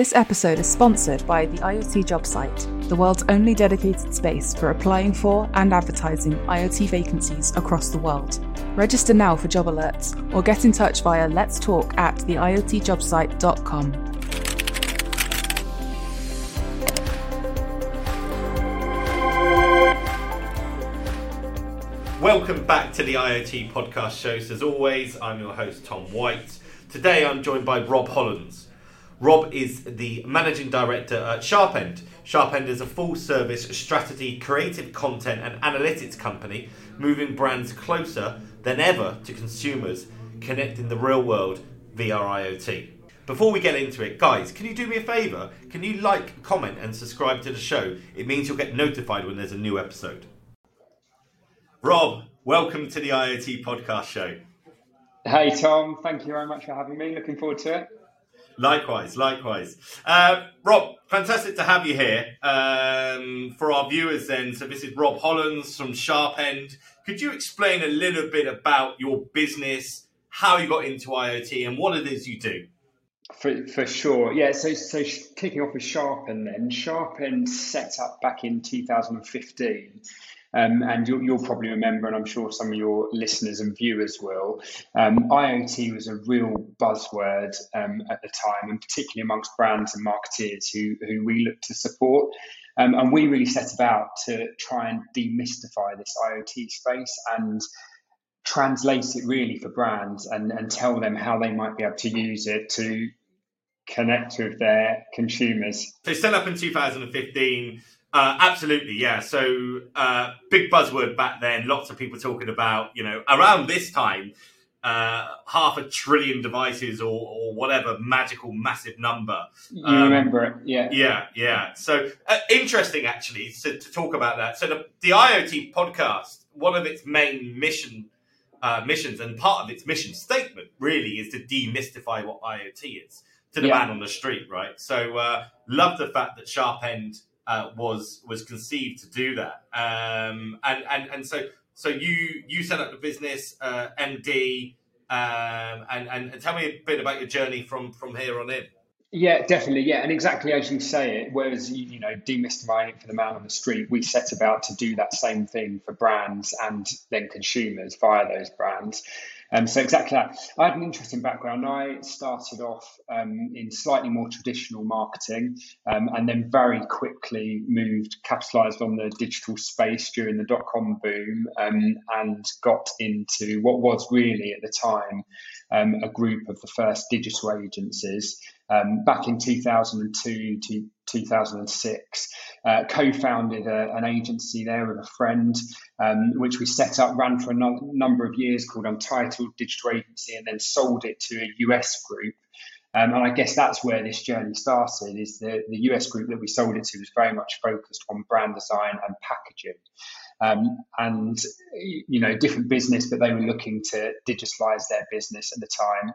This episode is sponsored by the IoT Job Site, the world's only dedicated space for applying for and advertising IoT vacancies across the world. Register now for job alerts or get in touch via let's talk at theiotjobsite.com. Welcome back to the IoT podcast shows. As always, I'm your host, Tom White. Today I'm joined by Rob Hollands. Rob is the managing director at Sharpend. Sharpend is a full service strategy, creative content, and analytics company moving brands closer than ever to consumers, connecting the real world via IoT. Before we get into it, guys, can you do me a favour? Can you like, comment, and subscribe to the show? It means you'll get notified when there's a new episode. Rob, welcome to the IoT podcast show. Hey, Tom. Thank you very much for having me. Looking forward to it. Likewise, likewise. Uh, Rob, fantastic to have you here. Um, for our viewers, then, so this is Rob Hollands from Sharpend. Could you explain a little bit about your business, how you got into IoT, and what it is you do? For, for sure. Yeah, so, so kicking off with Sharpend then. Sharpend set up back in 2015 um, and you'll, you'll, probably remember, and I'm sure some of your listeners and viewers will, um, IoT was a real buzzword um, at the time, and particularly amongst brands and marketeers who, who we look to support. Um, and we really set about to try and demystify this IoT space and translate it really for brands and, and tell them how they might be able to use it to connect with their consumers. So set up in 2015 uh, absolutely, yeah. So uh, big buzzword back then. Lots of people talking about, you know, around this time, uh, half a trillion devices or, or, whatever magical massive number. You um, remember it, yeah, yeah, yeah. So uh, interesting, actually, to, to, talk about that. So the, the IoT podcast, one of its main mission. Uh, missions and part of its mission statement really is to demystify what IoT is to the yeah. man on the street, right? So, uh, love the fact that Sharpend uh, was was conceived to do that. Um, and and and so so you you set up the business, uh, MD, um, and, and and tell me a bit about your journey from from here on in. Yeah, definitely. Yeah, and exactly as you say it. Whereas you know, demystifying it for the man on the street, we set about to do that same thing for brands and then consumers via those brands. Um, so exactly that. I had an interesting background. I started off um, in slightly more traditional marketing, um, and then very quickly moved, capitalised on the digital space during the dot com boom, um, and got into what was really at the time um, a group of the first digital agencies. Um, back in 2002 to 2006, uh, co-founded an agency there with a friend, um, which we set up, ran for a no- number of years called Untitled Digital Agency, and then sold it to a US group. Um, and I guess that's where this journey started. Is the, the US group that we sold it to was very much focused on brand design and packaging um, and you know different business, but they were looking to digitalize their business at the time.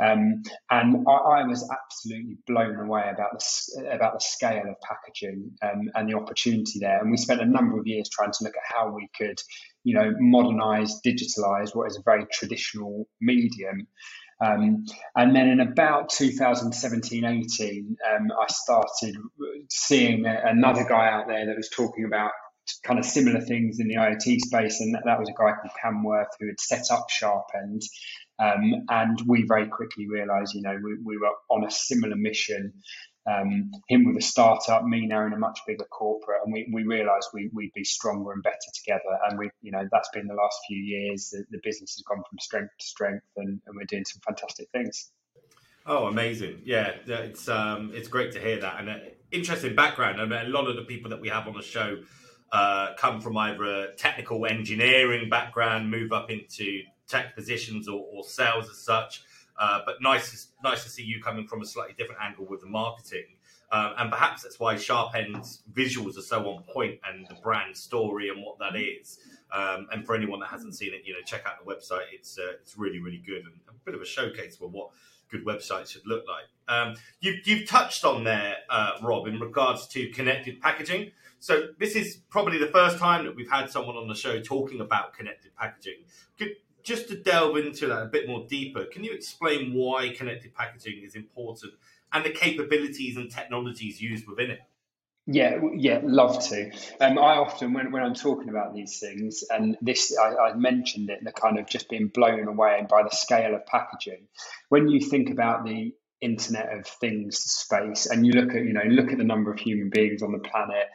Um, and I, I, was absolutely blown away about the about the scale of packaging um, and the opportunity there. And we spent a number of years trying to look at how we could, you know, modernize, digitalize what is a very traditional medium. Um, and then in about 2017 18, um, I started seeing another guy out there that was talking about kind of similar things in the IoT space, and that, that was a guy called Cam Worth who had set up Sharpend. Um, and we very quickly realised, you know, we, we, were on a similar mission. Um, him with a startup, me now in a much bigger corporate, and we, we realised we, would be stronger and better together. And we, you know, that's been the last few years. The, the business has gone from strength to strength, and, and we're doing some fantastic things. Oh, amazing! Yeah, it's um, it's great to hear that, and uh, interesting background. I mean, a lot of the people that we have on the show uh, come from either a technical engineering background, move up into tech positions or, or sales as such. Uh, but nice, nice to see you coming from a slightly different angle with the marketing. Uh, and perhaps that's why Sharpend's visuals are so on point and the brand story and what that is. Um, and for anyone that hasn't seen it, you know, check out the website. It's uh, it's really really good and a bit of a showcase for what good websites should look like. Um, you've you've touched on there, uh, Rob, in regards to connected packaging. So this is probably the first time that we've had someone on the show talking about connected packaging. Could, just to delve into that a bit more deeper, can you explain why connected packaging is important and the capabilities and technologies used within it. Yeah, yeah, love to. Um, I often, when, when I'm talking about these things, and this, I, I mentioned it, the kind of just being blown away by the scale of packaging. When you think about the Internet of Things space, and you look at, you know, look at the number of human beings on the planet,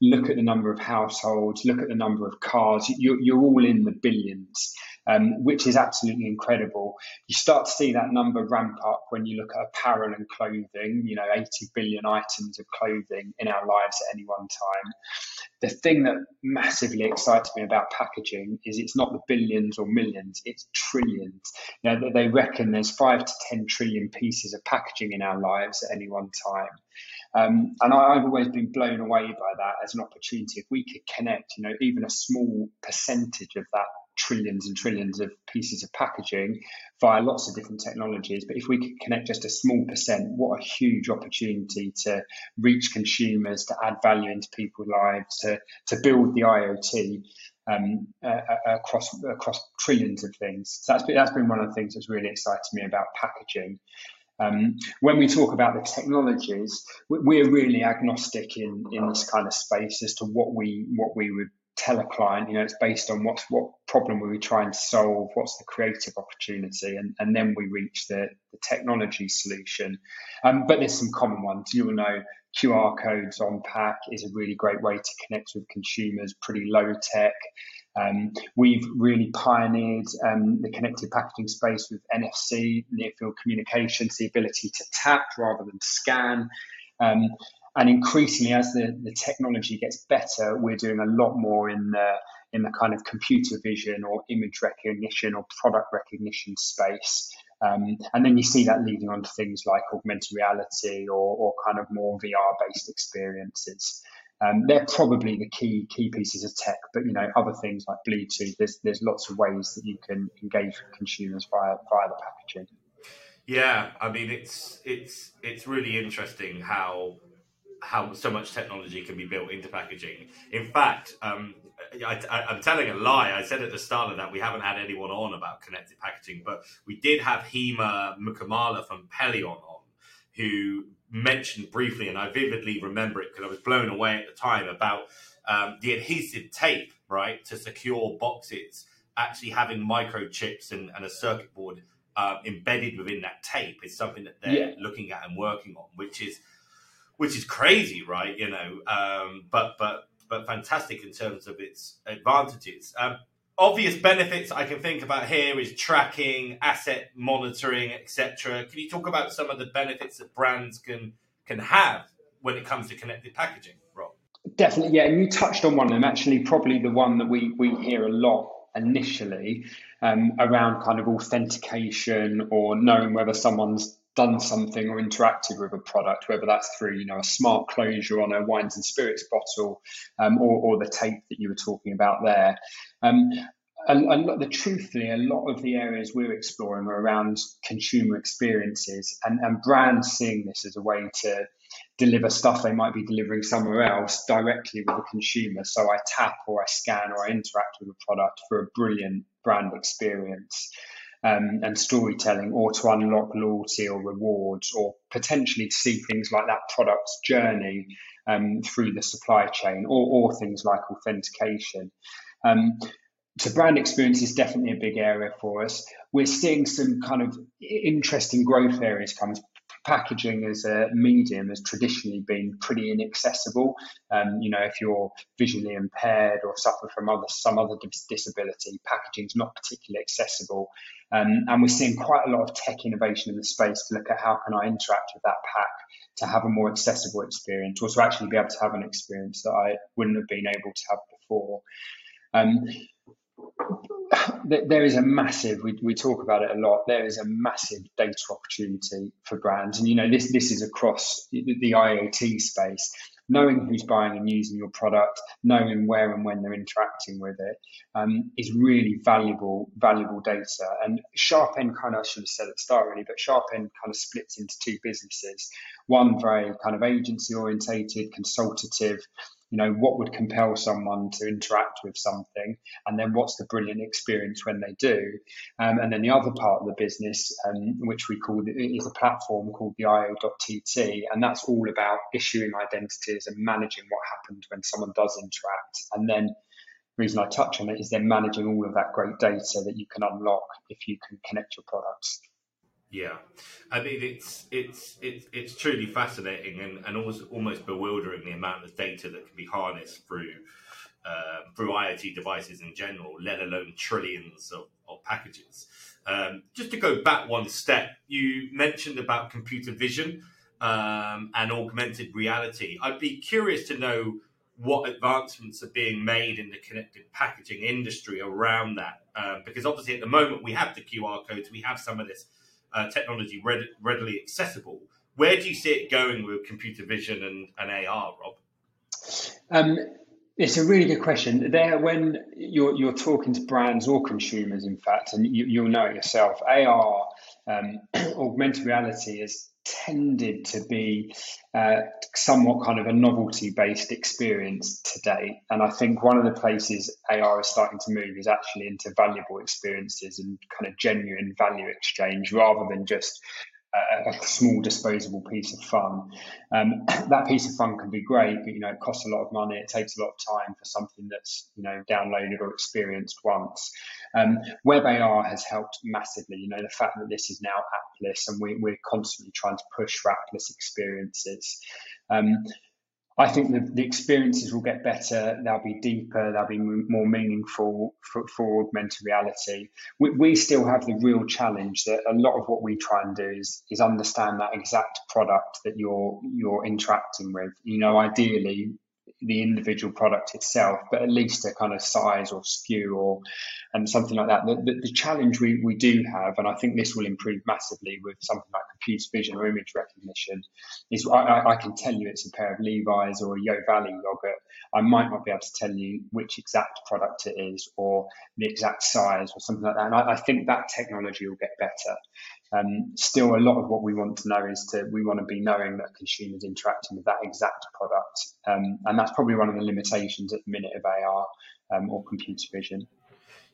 look at the number of households, look at the number of cars, you're, you're all in the billions um, which is absolutely incredible. You start to see that number ramp up when you look at apparel and clothing, you know, 80 billion items of clothing in our lives at any one time. The thing that massively excites me about packaging is it's not the billions or millions, it's trillions. You know, they reckon there's five to 10 trillion pieces of packaging in our lives at any one time. Um, and I, have always been blown away by that as an opportunity. If we could connect, you know, even a small percentage of that trillions and trillions of pieces of packaging via lots of different technologies. But if we could connect just a small percent, what a huge opportunity to reach consumers, to add value into people's lives, to, to build the IoT um, uh, across across trillions of things. So that's been, that's been one of the things that's really excited me about packaging. Um, when we talk about the technologies, we're really agnostic in, in this kind of space as to what we what we would tell a client, you know, it's based on what's what problem we were trying to solve, what's the creative opportunity, and, and then we reach the, the technology solution. Um, but there's some common ones. You'll know QR codes on pack is a really great way to connect with consumers, pretty low tech. Um, we've really pioneered um, the connected packaging space with NFC, near field communications, the ability to tap rather than scan. Um, and increasingly as the, the technology gets better we're doing a lot more in the in the kind of computer vision or image recognition or product recognition space um, and then you see that leading on to things like augmented reality or, or kind of more VR based experiences. Um, they're probably the key key pieces of tech, but you know other things like Bluetooth. There's there's lots of ways that you can engage with consumers via via the packaging. Yeah, I mean it's it's it's really interesting how how so much technology can be built into packaging. In fact, um, I, am telling a lie. I said at the start of that we haven't had anyone on about connected packaging, but we did have Hema Mukamala from Pelion on, who mentioned briefly, and I vividly remember it because I was blown away at the time about um, the adhesive tape, right, to secure boxes, actually having microchips and, and a circuit board uh, embedded within that tape is something that they're yeah. looking at and working on, which is which is crazy, right? You know, um, but but but fantastic in terms of its advantages. Um, obvious benefits I can think about here is tracking, asset monitoring, etc. Can you talk about some of the benefits that brands can can have when it comes to connected packaging, Rob? Definitely, yeah. And you touched on one of them. Actually, probably the one that we we hear a lot initially um, around kind of authentication or knowing whether someone's done something or interacted with a product, whether that's through you know a smart closure on a wines and spirits bottle, um, or, or, the tape that you were talking about there. Um, and, the, truthfully, a lot of the areas we're exploring are around consumer experiences and, and brands seeing this as a way to deliver stuff they might be delivering somewhere else directly with the consumer. So I tap or I scan or I interact with a product for a brilliant brand experience um, and storytelling, or to unlock loyalty or rewards, or potentially see things like that product's journey um, through the supply chain, or, or things like authentication. Um, so brand experience is definitely a big area for us. We're seeing some kind of interesting growth areas come packaging as a medium has traditionally been pretty inaccessible. Um, you know, if you're visually impaired or suffer from other some other disability, packaging is not particularly accessible. Um, and we're seeing quite a lot of tech innovation in the space to look at how can I interact with that pack to have a more accessible experience, or to actually be able to have an experience that I wouldn't have been able to have before. Um, there is a massive we, we talk about it a lot there is a massive data opportunity for brands. And you know this this is across the, iot space. Knowing who's buying and using your product knowing where and when they're interacting with it um, is really valuable valuable data. And SharpEnd kind of i should have said at the start really but SharpEnd kind of splits into two businesses. One very kind of agency orientated consultative you know, what would compel someone to interact with something, and then what's the brilliant experience when they do. Um, and then the other part of the business, um, which we call is a platform called the IO.TT, and that's all about issuing identities and managing what happens when someone does interact, and then the reason I touch on it is then managing all of that great data that you can unlock if you can connect your products. Yeah, I mean it's it's it's it's truly fascinating and, and almost almost bewildering the amount of data that can be harnessed through uh, through IoT devices in general, let alone trillions of, of packages. Um, just to go back one step, you mentioned about computer vision um, and augmented reality. I'd be curious to know what advancements are being made in the connected packaging industry around that, um, because obviously at the moment we have the QR codes, we have some of this uh, technology readily accessible. Where do you see it going with computer vision and, and AR, Rob? Um, it's a really good question. There, when you're you're talking to brands or consumers, in fact, and you, will know it yourself, AR, um, augmented reality, is tended to be uh, somewhat kind of a novelty based experience today. And I think one of the places AR is starting to move is actually into valuable experiences and kind of genuine value exchange rather than just a, small disposable piece of fun. Um, that piece of fun can be great, but you know it costs a lot of money. It takes a lot of time for something that's you know downloaded or experienced once. Um, Web AR has helped massively. You know the fact that this is now appless, and we, we're constantly trying to push for appless experiences. Um, I think the, the experiences will get better. They'll be deeper. They'll be more meaningful for, for augmented reality. We, we still have the real challenge that a lot of what we try and do is, is understand that exact product that you're you're interacting with. You know, ideally, the individual product itself, but at least a kind of size or SKU or and something like that. The, the, the, challenge we, we do have, and I think this will improve massively with something like computer vision or image recognition, is I, I can tell you it's a pair of Levi's or a Yeo Valley yogurt. I might not be able to tell you which exact product it is or the exact size or something like that. And I, I think that technology will get better. Um, still, a lot of what we want to know is to we want to be knowing that consumers interacting with that exact product, um, and that's probably one of the limitations at the minute of AR um, or computer vision.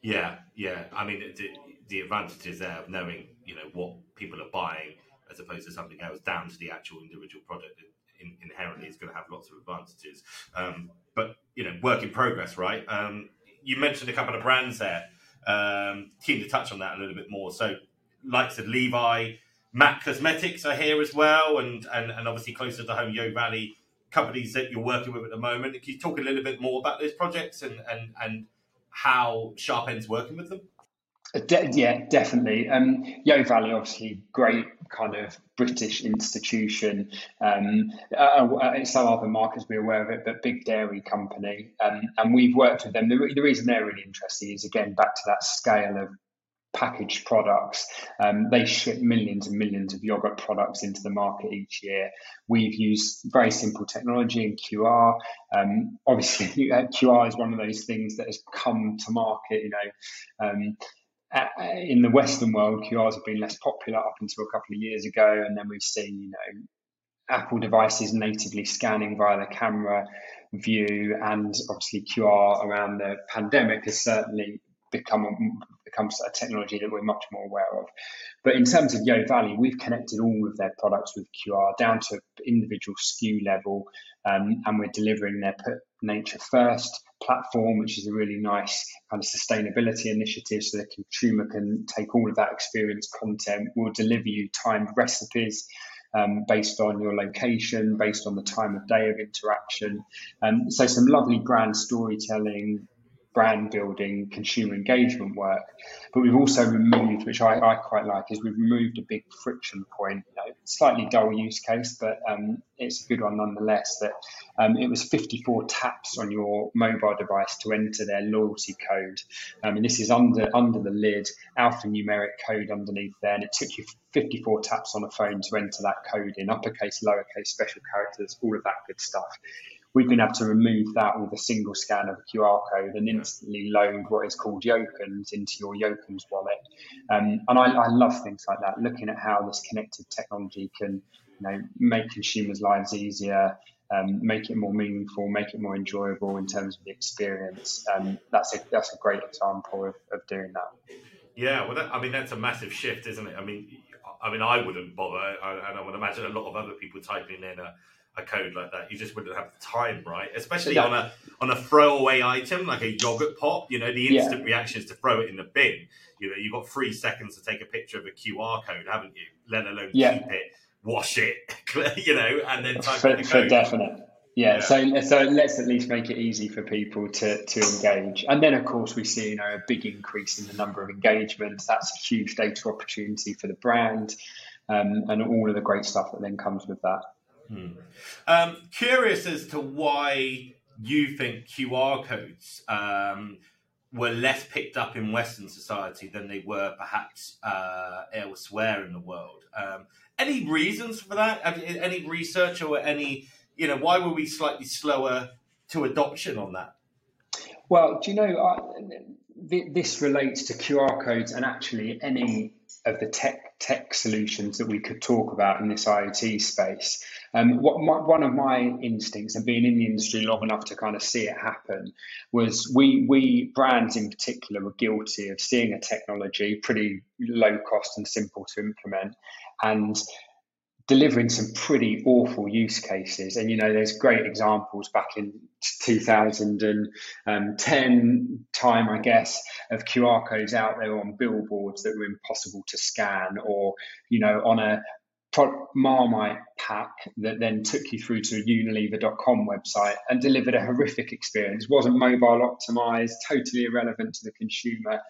Yeah, yeah. I mean, the, the advantages there of knowing you know what people are buying as opposed to something else down to the actual individual product in, inherently is going to have lots of advantages. Um, but you know, work in progress, right? Um, you mentioned a couple of brands there. Um, keen to touch on that a little bit more. So likes of Levi, Mac Cosmetics are here as well, and, and, and obviously closer to home, Yeo Valley companies that you're working with at the moment. Can you talk a little bit more about those projects and, and, and how SharpEnd's working with them? Uh, de- yeah, definitely. Um, Yeo Valley, obviously, great kind of British institution. Um, uh, uh, some other markets be aware of it, but big dairy company. Um, and we've worked with them. The, the, reason they're really interesting is, again, back to that scale of packaged products. Um, they ship millions and millions of yogurt products into the market each year. We've used very simple technology in QR. Um, obviously, QR is one of those things that has come to market. You know, um, in the Western world, QRs have been less popular up until a couple of years ago, and then we've seen you know Apple devices natively scanning via the camera view, and obviously QR around the pandemic has certainly become becomes a technology that we're much more aware of. But in terms of Yeo Valley, we've connected all of their products with QR down to individual SKU level, um, and we're delivering their put nature first platform, which is a really nice kind of sustainability initiative, so the consumer can take all of that experience content. We'll deliver you timed recipes. Um, based on your location, based on the time of day of interaction. Um, so, some lovely brand storytelling, brand building, consumer engagement work. But we've also removed, which I, I quite like, is we've removed a big friction point. You know, slightly dull use case, but um, it's a good one nonetheless. That um, it was 54 taps on your mobile device to enter their loyalty code. Um, and this is under under the lid, alphanumeric code underneath there, and it took you 54 taps on a phone to enter that code in uppercase, lowercase, special characters, all of that good stuff we've been able to remove that with a single scan of a QR code and instantly load what is called Yeokens into your Yeokens wallet. Um, and I, I, love things like that, looking at how this connected technology can you know, make consumers' lives easier, um, make it more meaningful, make it more enjoyable in terms of the experience. Um, that's a that's a great example of, of doing that. Yeah, well, that, I mean that's a massive shift, isn't it? I mean, I mean, I wouldn't bother, and I would imagine a lot of other people typing in a, a code like that. You just wouldn't have the time, right? Especially on a on a throwaway item like a yogurt pop. You know, the instant yeah. reaction is to throw it in the bin. You know, you've got three seconds to take a picture of a QR code, haven't you? Let alone yeah. keep it, wash it, you know, and then type for, for definite. Yeah, yeah, so so let's at least make it easy for people to to engage, and then of course we see you know a big increase in the number of engagements. That's a huge data opportunity for the brand, um, and all of the great stuff that then comes with that. Hmm. Um, curious as to why you think QR codes um, were less picked up in Western society than they were perhaps uh, elsewhere in the world. Um, any reasons for that? Any research or any you know, why were we slightly slower to adoption on that? Well, do you know, I, this relates to QR codes and actually any of the tech tech solutions that we could talk about in this IoT space. Um, what my, one of my instincts, and being in the industry long enough to kind of see it happen, was we we brands in particular were guilty of seeing a technology pretty low cost and simple to implement, and delivering some pretty awful use cases. And, you know, there's great examples back in 2010 time, I guess, of QR codes out there on billboards that were impossible to scan or, you know, on a Marmite pack that then took you through to a Unilever.com website and delivered a horrific experience. Wasn't mobile optimized, totally irrelevant to the consumer.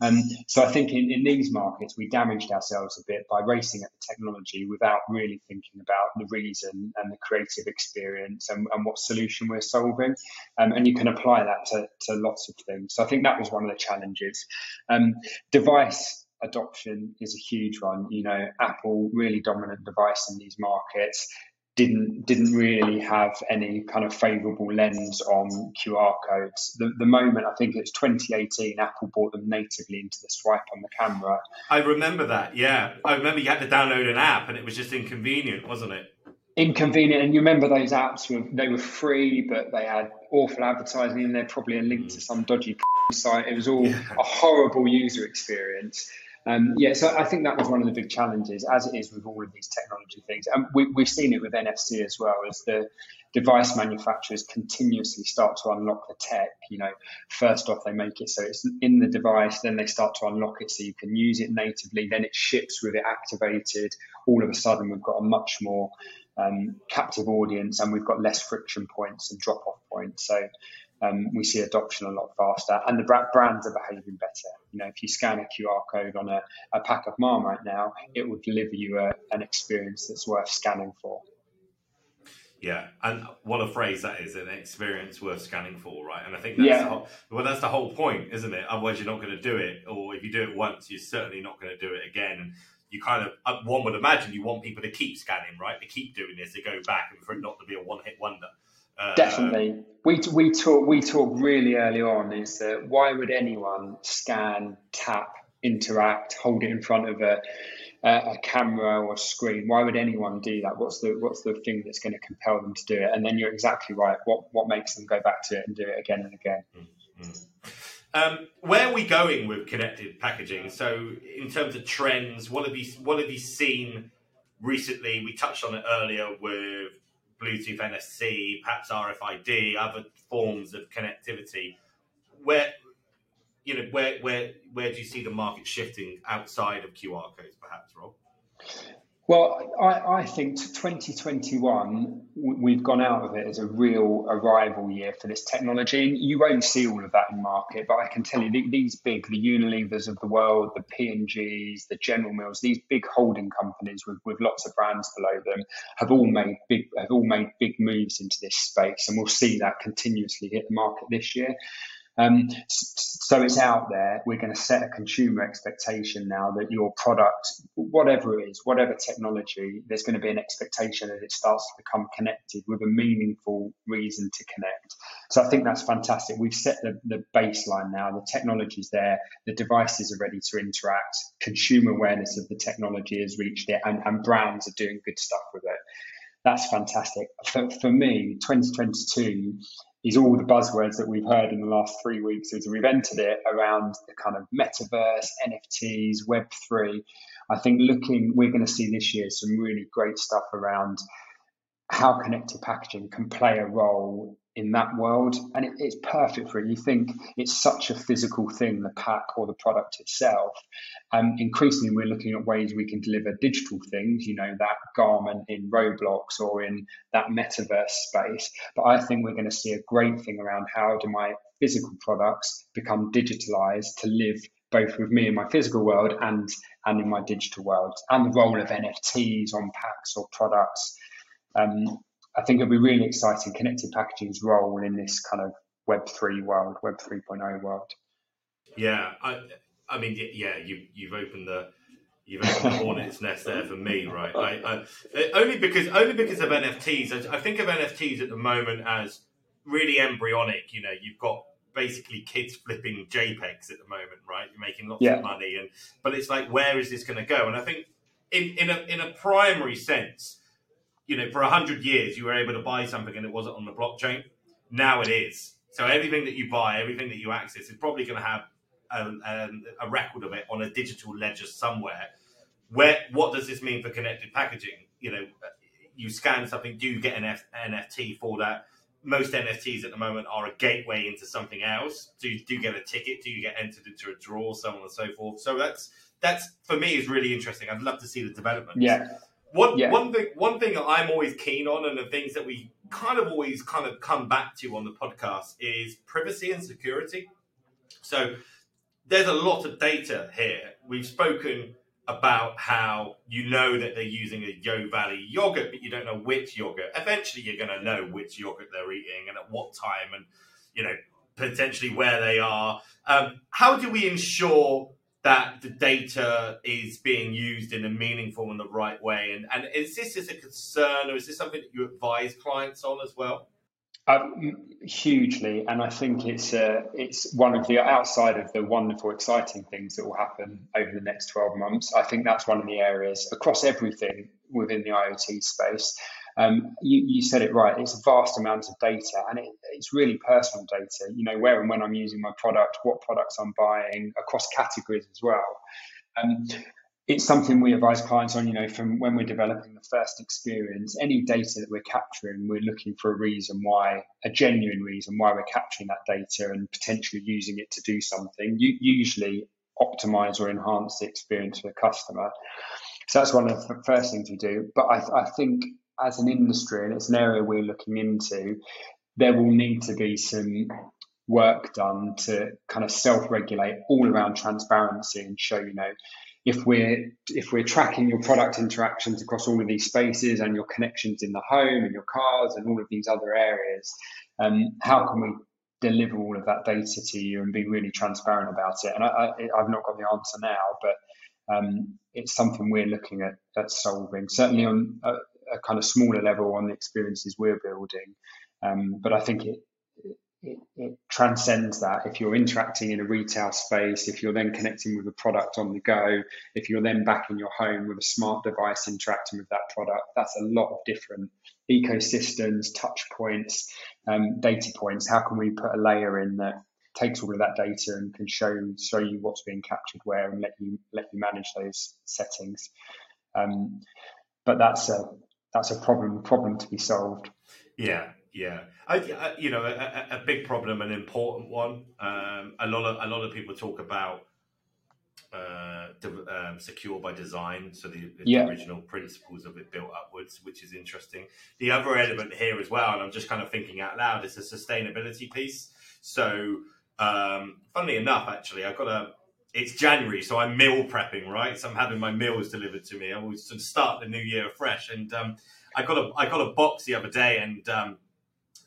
Um, so I think in, in these markets, we damaged ourselves a bit by racing at the technology without really thinking about the reason and the creative experience and, and what solution we're solving. Um, and you can apply that to, to lots of things. So I think that was one of the challenges. Um, device adoption is a huge one. You know, Apple really dominant device in these markets didn't didn't really have any kind of favourable lens on QR codes. The, the moment I think it's 2018, Apple brought them natively into the swipe on the camera. I remember that. Yeah, I remember you had to download an app, and it was just inconvenient, wasn't it? Inconvenient, and you remember those apps were they were free, but they had awful advertising in there, probably a link to mm. some dodgy site. It was all yeah. a horrible user experience. Um, yeah, so I think that was one of the big challenges, as it is with all of these technology things. And we, we've seen it with NFC as well, as the device manufacturers continuously start to unlock the tech. You know, first off, they make it so it's in the device, then they start to unlock it so you can use it natively, then it ships with it activated. All of a sudden, we've got a much more um, captive audience and we've got less friction points and drop off points. So um, we see adoption a lot faster and the brands are behaving better. You know, if you scan a QR code on a, a pack of Marmite now, it will deliver you a, an experience that's worth scanning for. Yeah, and what a phrase that is, an experience worth scanning for, right? And I think that's yeah. the whole, well, that's the whole point, isn't it? Otherwise, you're not going to do it, or if you do it once, you're certainly not going to do it again. And you kind of, uh, one would imagine, you want people to keep scanning, right? To keep doing this, to go back, and for it not to be a one-hit wonder. Uh, Definitely. We, we talk we talk really early on is that why would anyone scan, tap, interact, hold it in front of a a camera or a screen. Why would anyone do that? What's the what's the thing that's going to compel them to do it? And then you're exactly right. What what makes them go back to it and do it again and again? Mm-hmm. Um, where are we going with connected packaging? So, in terms of trends, what have you what have you seen recently? We touched on it earlier with Bluetooth NFC, perhaps RFID, other forms of connectivity. Where you know where where where do you see the market shifting outside of QR codes, perhaps, Rob? Well, I, I, think 2021, we've gone out of it as a real arrival year for this technology. And you won't see all of that in market, but I can tell you these big, the Unilevers of the world, the P&Gs, the General Mills, these big holding companies with, with lots of brands below them have all made big have all made big moves into this space, and we'll see that continuously hit the market this year. Um, so it's out there. We're going to set a consumer expectation now that your product, whatever it is, whatever technology, there's going to be an expectation that it starts to become connected with a meaningful reason to connect. So I think that's fantastic. We've set the, the baseline now. The technology's there. The devices are ready to interact. Consumer awareness of the technology has reached it, and, and brands are doing good stuff with it. that's fantastic. For, for me, 2022 is all the buzzwords that we've heard in the last three weeks as we've entered it around the kind of metaverse, NFTs, Web3. I think looking, we're going to see this year some really great stuff around how connected packaging can play a role in that world. And it, it's perfect for it. You think it's such a physical thing, the pack or the product itself. Um, increasingly, we're looking at ways we can deliver digital things, you know, that garment in Roblox or in that metaverse space. But I think we're going to see a great thing around how do my physical products become digitalized to live both with me in my physical world and and in my digital world, and the role of NFTs on packs or products. Um, I think it'll be really exciting connected packaging's role in this kind of Web three world, Web 3.0 world. Yeah, I, I mean, yeah, you you've opened the you've opened the hornet's nest there for me, right? I, I, uh, only because only because of NFTs. I, I think of NFTs at the moment as really embryonic. You know, you've got basically kids flipping JPEGs at the moment, right? You're making lots yeah. of money, and but it's like, where is this going to go? And I think in in a in a primary sense, you know, for a hundred years, you were able to buy something and it wasn't on the blockchain. Now it is. So everything that you buy, everything that you access, is probably going to have a, a, a record of it on a digital ledger somewhere. Where what does this mean for connected packaging? You know, you scan something, do you get an F- NFT for that? Most NFTs at the moment are a gateway into something else. Do you, do you get a ticket? Do you get entered into a draw? So on and so forth. So that's that's for me is really interesting. I'd love to see the development. Yeah. One yeah. one thing one thing that I'm always keen on, and the things that we kind of always kind of come back to on the podcast is privacy and security. So there's a lot of data here. We've spoken about how you know that they're using a Yeo Valley yogurt, but you don't know which yogurt. Eventually, you're going to know which yogurt they're eating and at what time, and you know potentially where they are. Um, how do we ensure that the data is being used in a meaningful and the right way? And, and is this is a concern, or is this something that you advise clients on as well? Um, hugely, and I think it's uh, it's one of the outside of the wonderful, exciting things that will happen over the next twelve months. I think that's one of the areas across everything within the IoT space um, you, you, said it right. It's a vast amount of data, and it, it's really personal data. You know, where and when I'm using my product, what products I'm buying across categories as well. Um, it's something we advise clients on. You know, from when we're developing the first experience, any data that we're capturing, we're looking for a reason why, a genuine reason why we're capturing that data and potentially using it to do something. You, usually optimize or enhance the experience for the customer. So that's one of the first things we do. But I, I think as an industry, and it's an area we're looking into, there will need to be some work done to kind of self-regulate all around transparency and show, you know, if we're if we're tracking your product interactions across all of these spaces and your connections in the home and your cars and all of these other areas, um, how can we deliver all of that data to you and be really transparent about it? And I, have not got the answer now, but um, it's something we're looking at, at solving. Certainly on uh, a kind of smaller level on the experiences we're building. Um, but I think it, it, it, transcends that. If you're interacting in a retail space, if you're then connecting with a product on the go, if you're then back in your home with a smart device interacting with that product, that's a lot of different ecosystems, touch points, um, data points. How can we put a layer in that takes all of that data and can show show you what's being captured where and let you let you manage those settings? Um, but that's a that's a problem problem to be solved. Yeah, yeah. I, I, you know, a, a, big problem, an important one. Um, a lot of a lot of people talk about uh, um, secure by design, so the, the yeah. original principles of it built upwards, which is interesting. The other element here as well, and I'm just kind of thinking out loud, is the sustainability piece. So, um, funnily enough, actually, I've got a it's January, so I'm meal prepping, right? So I'm having my meals delivered to me. I always sort of start the new year fresh, and um, I got a I got a box the other day, and um,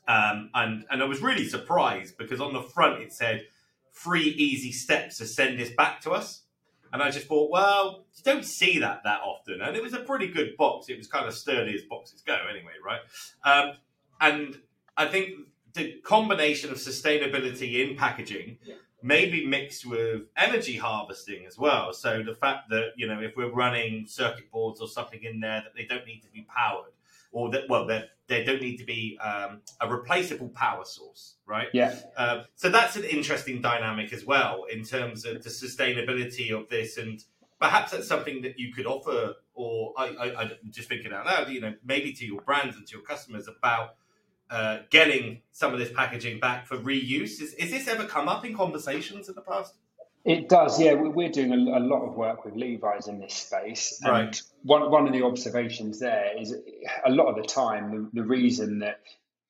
um, and and I was really surprised because on the front it said three easy steps to send this back to us, and I just thought, well, you don't see that that often, and it was a pretty good box. It was kind of sturdy as boxes go, anyway, right? Um, and I think the combination of sustainability in packaging. Yeah maybe mixed with energy harvesting as well. So the fact that you know if we're running circuit boards or something in there that they don't need to be powered, or that well, they they don't need to be um, a replaceable power source, right? Yeah. Uh, so that's an interesting dynamic as well in terms of the sustainability of this, and perhaps that's something that you could offer, or I, I, I'm just thinking out loud, you know, maybe to your brands and to your customers about uh, getting some of this packaging back for reuse. Is, is this ever come up in conversations in the past? It does, yeah. We're doing a, lot of work with Levi's in this space. And right. one, one of the observations there is a lot of the time, the, the reason that,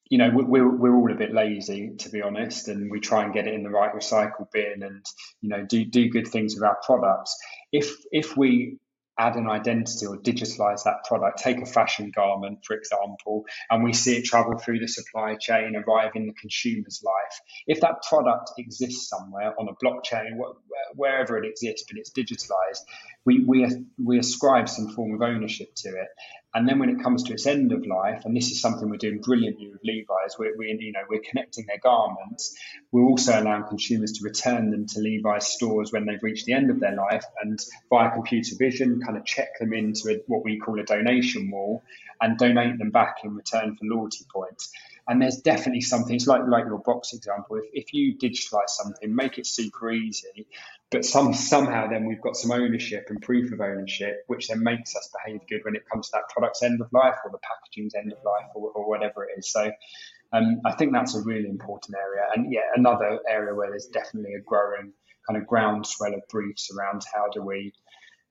you know, we're, we're all a bit lazy, to be honest, and we try and get it in the right recycle bin and, you know, do, do good things with our products. If, if we add an identity or digitalize that product, take a fashion garment, for example, and we see it travel through the supply chain, arrive in the consumer's life. If that product exists somewhere on a blockchain, wherever it exists, but it's digitalized, we, we, we ascribe some form of ownership to it. And then when it comes to its end of life, and this is something we're doing brilliantly with Levi's, we're, we, you know, we're connecting their garments. We're also allowing consumers to return them to Levi's stores when they've reached the end of their life, and via computer vision, kind of check them into a, what we call a donation wall, and donate them back in return for loyalty points. And there's definitely something. It's like like your box example. If, if you digitalize something, make it super easy, but some somehow then we've got some ownership and proof of ownership, which then makes us behave good when it comes to that product's end of life or the packaging's end of life or, or whatever it is. So um, I think that's a really important area. And yeah, another area where there's definitely a growing kind of groundswell of briefs around how do we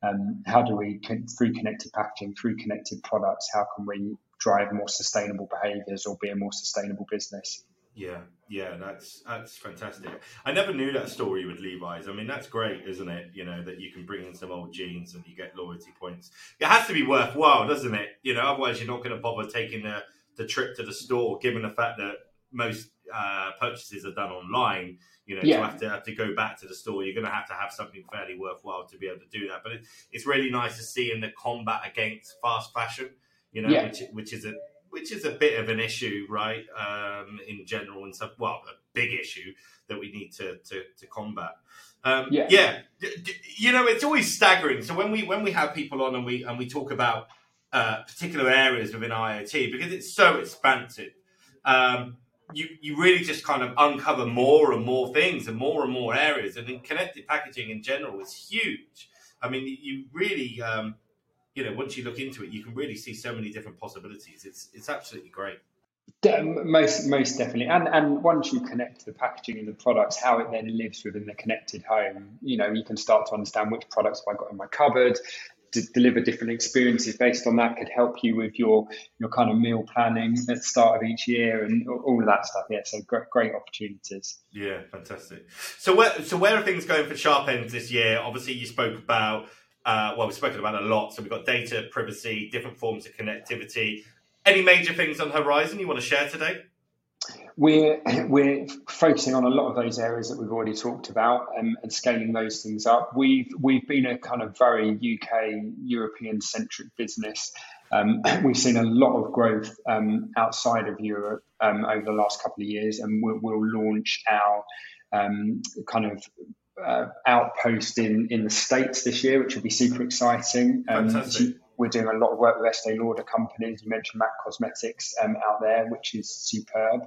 um, how do we through connected packaging, through connected products, how can we drive more sustainable behaviors or be a more sustainable business? Yeah, yeah, that's that's fantastic. I never knew that story with Levi's. I mean, that's great, isn't it? You know that you can bring in some old jeans and you get loyalty points. It has to be worthwhile, doesn't it? You know, otherwise you're not going to bother taking the the trip to the store, given the fact that most uh, purchases are done online. You know, yeah. to have to have to go back to the store, you're going to have to have something fairly worthwhile to be able to do that. But it, it's really nice to see in the combat against fast fashion. You know, yeah. which which is a which is a bit of an issue, right? Um, in general, and stuff. Well, a big issue that we need to to, to combat. Um, yeah, yeah. you know, it's always staggering. So when we when we have people on and we and we talk about uh, particular areas within IoT because it's so expansive. Um, you, you really just kind of uncover more and more things and more and more areas. And in connected packaging in general is huge. I mean, you really um, you know, once you look into it, you can really see so many different possibilities. It's it's absolutely great. Most most definitely, and and once you connect the packaging and the products, how it then lives within the connected home, you know, you can start to understand which products have I got in my cupboard, deliver different experiences based on that could help you with your your kind of meal planning at the start of each year and all of that stuff. Yeah, so great, great opportunities. Yeah, fantastic. So where so where are things going for Sharpends this year? Obviously, you spoke about uh, well, we've spoken about a lot. So we've got data privacy, different forms of connectivity. Any major things on horizon you want to share today? We're we're focusing on a lot of those areas that we've already talked about um, and scaling those things up. We've we've been a kind of very UK European centric business. Um, we've seen a lot of growth um, outside of Europe um, over the last couple of years, and we'll, we'll launch our um, kind of uh, outpost in, in the States this year, which will be super exciting. Um, we're doing a lot of work with Estee Lauder companies. You mentioned MAC Cosmetics um, out there, which is superb.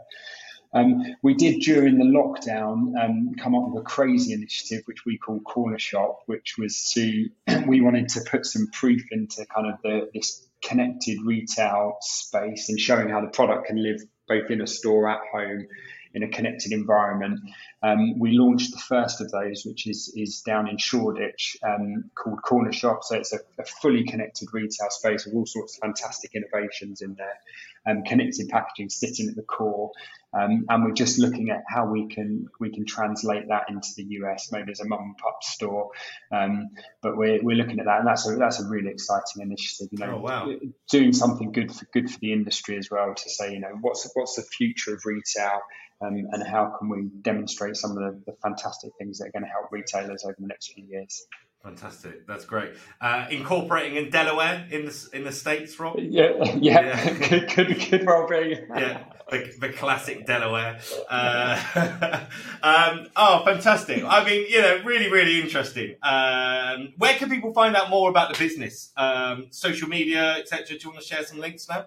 Um, we did during the lockdown um, come up with a crazy initiative which we call Corner Shop, which was to we wanted to put some proof into kind of the, this connected retail space and showing how the product can live both in a store at home in a connected environment. Um, we launched the first of those, which is is down in Shoreditch, um, called Corner Shop. So it's a, a, fully connected retail space with all sorts of fantastic innovations in there, um, connected packaging sitting at the core, um, and we're just looking at how we can we can translate that into the US, maybe as a mom and pop store. Um, but we're, we're looking at that, and that's a that's a really exciting initiative. You know, oh, wow. doing something good for good for the industry as well to say, you know, what's what's the future of retail um, and how can we demonstrate some of the, the, fantastic things that are going to help retailers over the next few years. Fantastic, that's great. Uh, incorporating in Delaware in the in the states, Rob. Yeah, yeah, yeah. could, could, could well be. yeah, the, classic Delaware. Uh, um, oh, fantastic! I mean, you know, really, really interesting. Um, where can people find out more about the business? Um, social media, etc. Do you want to share some links now?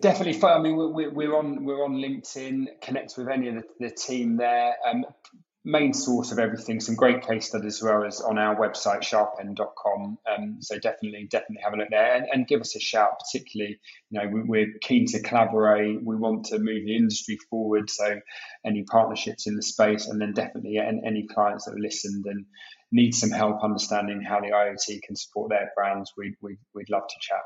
definitely. I mean, we're, we're on we're on LinkedIn. Connect with any of the, the team there. Um, main source of everything. Some great case studies as well as on our website, sharpend.com. Um, so definitely, definitely have a look there and, and give us a shout. Particularly, you know, we, are keen to collaborate. We want to move the industry forward. So any partnerships in the space, and then definitely any, clients that have listened and need some help understanding how the IoT can support their brands, we'd, we'd, we'd love to chat.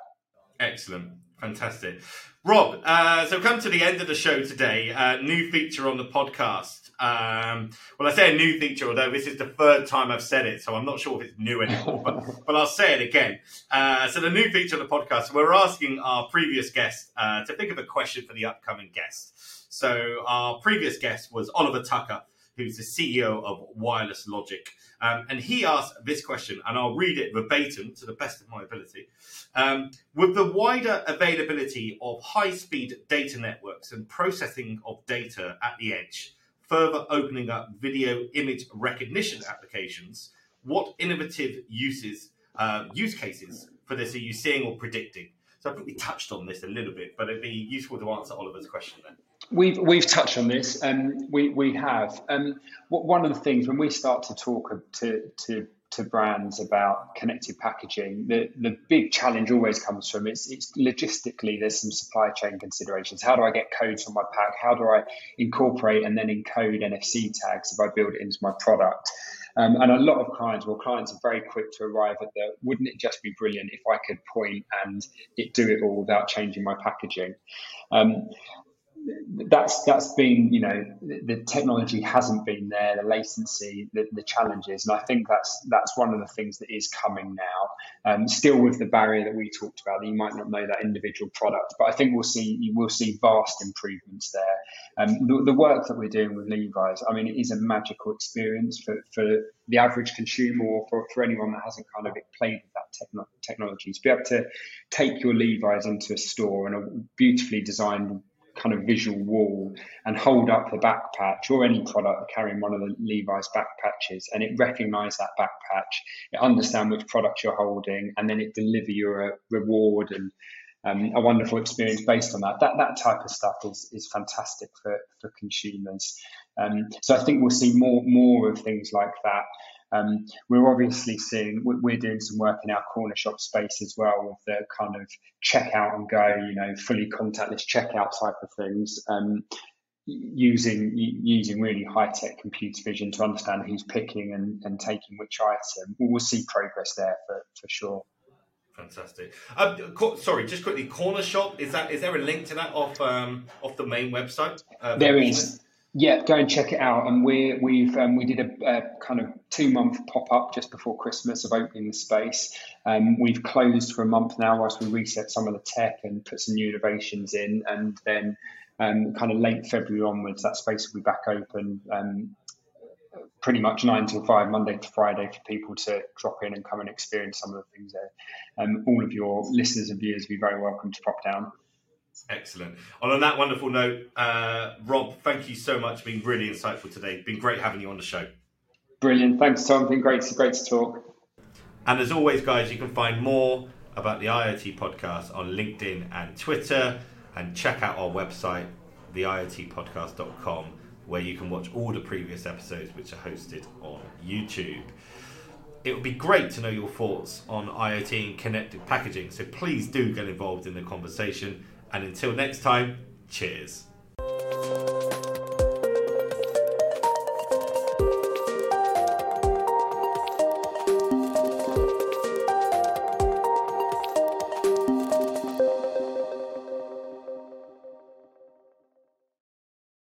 Excellent. Fantastic. Rob, uh, so come to the end of the show today. Uh, new feature on the podcast. Um, well, I say a new feature, although this is the third time I've said it, so I'm not sure if it's new anymore, but, but I'll say it again. Uh, so, the new feature of the podcast, we're asking our previous guest uh, to think of a question for the upcoming guest. So, our previous guest was Oliver Tucker, who's the CEO of Wireless Logic. Um, and he asked this question, and I'll read it verbatim to the best of my ability. Um, with the wider availability of high speed data networks and processing of data at the edge, further opening up video image recognition applications, what innovative uses, uh, use cases for this are you seeing or predicting? So I think we touched on this a little bit, but it'd be useful to answer Oliver's question then. We've we've touched on this. Um, we we have. Um, one of the things when we start to talk to to to brands about connected packaging, the, the big challenge always comes from it's, it's logistically there's some supply chain considerations. How do I get codes on my pack? How do I incorporate and then encode NFC tags if I build it into my product? Um, and a lot of clients, well, clients are very quick to arrive at the wouldn't it just be brilliant if I could point and it do it all without changing my packaging? Um, that's that's been you know the, technology hasn't been there the latency the, the, challenges. And I think that's that's one of the things that is coming now. Um, still with the barrier that we talked about that you might not know that individual product but I think we'll see we'll see vast improvements there. Um, the, the, work that we're doing with Levi's I mean it is a magical experience for, for the average consumer or for, for anyone that hasn't kind of played with that techno- technology. To be able to take your Levi's into a store and a beautifully designed kind of visual wall and hold up the back patch or any product carrying one of the Levi's back patches and it recognize that back patch, it understand which product you're holding, and then it deliver you a reward and um, a wonderful experience based on that. That that type of stuff is is fantastic for for consumers. Um, so I think we'll see more more of things like that. Um, we're obviously seeing we're doing some work in our corner shop space as well with the kind of checkout and go, you know, fully contactless checkout type of things. Um, using using really high tech computer vision to understand who's picking and, and taking which item. We'll see progress there for, for sure. Fantastic. Um, co- sorry, just quickly, corner shop is that is there a link to that off um, off the main website? Uh, there is. Yeah, go and check it out. And we we've um, we did a, a, kind of two month pop up just before Christmas of opening the space. Um, we've closed for a month now whilst we reset some of the tech and put some new innovations in. And then um, kind of late February onwards, that space will be back open. Um, pretty much nine till five, Monday to Friday, for people to drop in and come and experience some of the things there. Um, all of your listeners and viewers will be very welcome to pop down. Excellent. And on that wonderful note, uh, Rob, thank you so much. Been really insightful today. Been great having you on the show. Brilliant. Thanks, Tom. Been great. Great to talk. And as always, guys, you can find more about the IoT podcast on LinkedIn and Twitter, and check out our website, theiotpodcast.com, where you can watch all the previous episodes which are hosted on YouTube. It would be great to know your thoughts on IoT and connected packaging, so please do get involved in the conversation and until next time, cheers.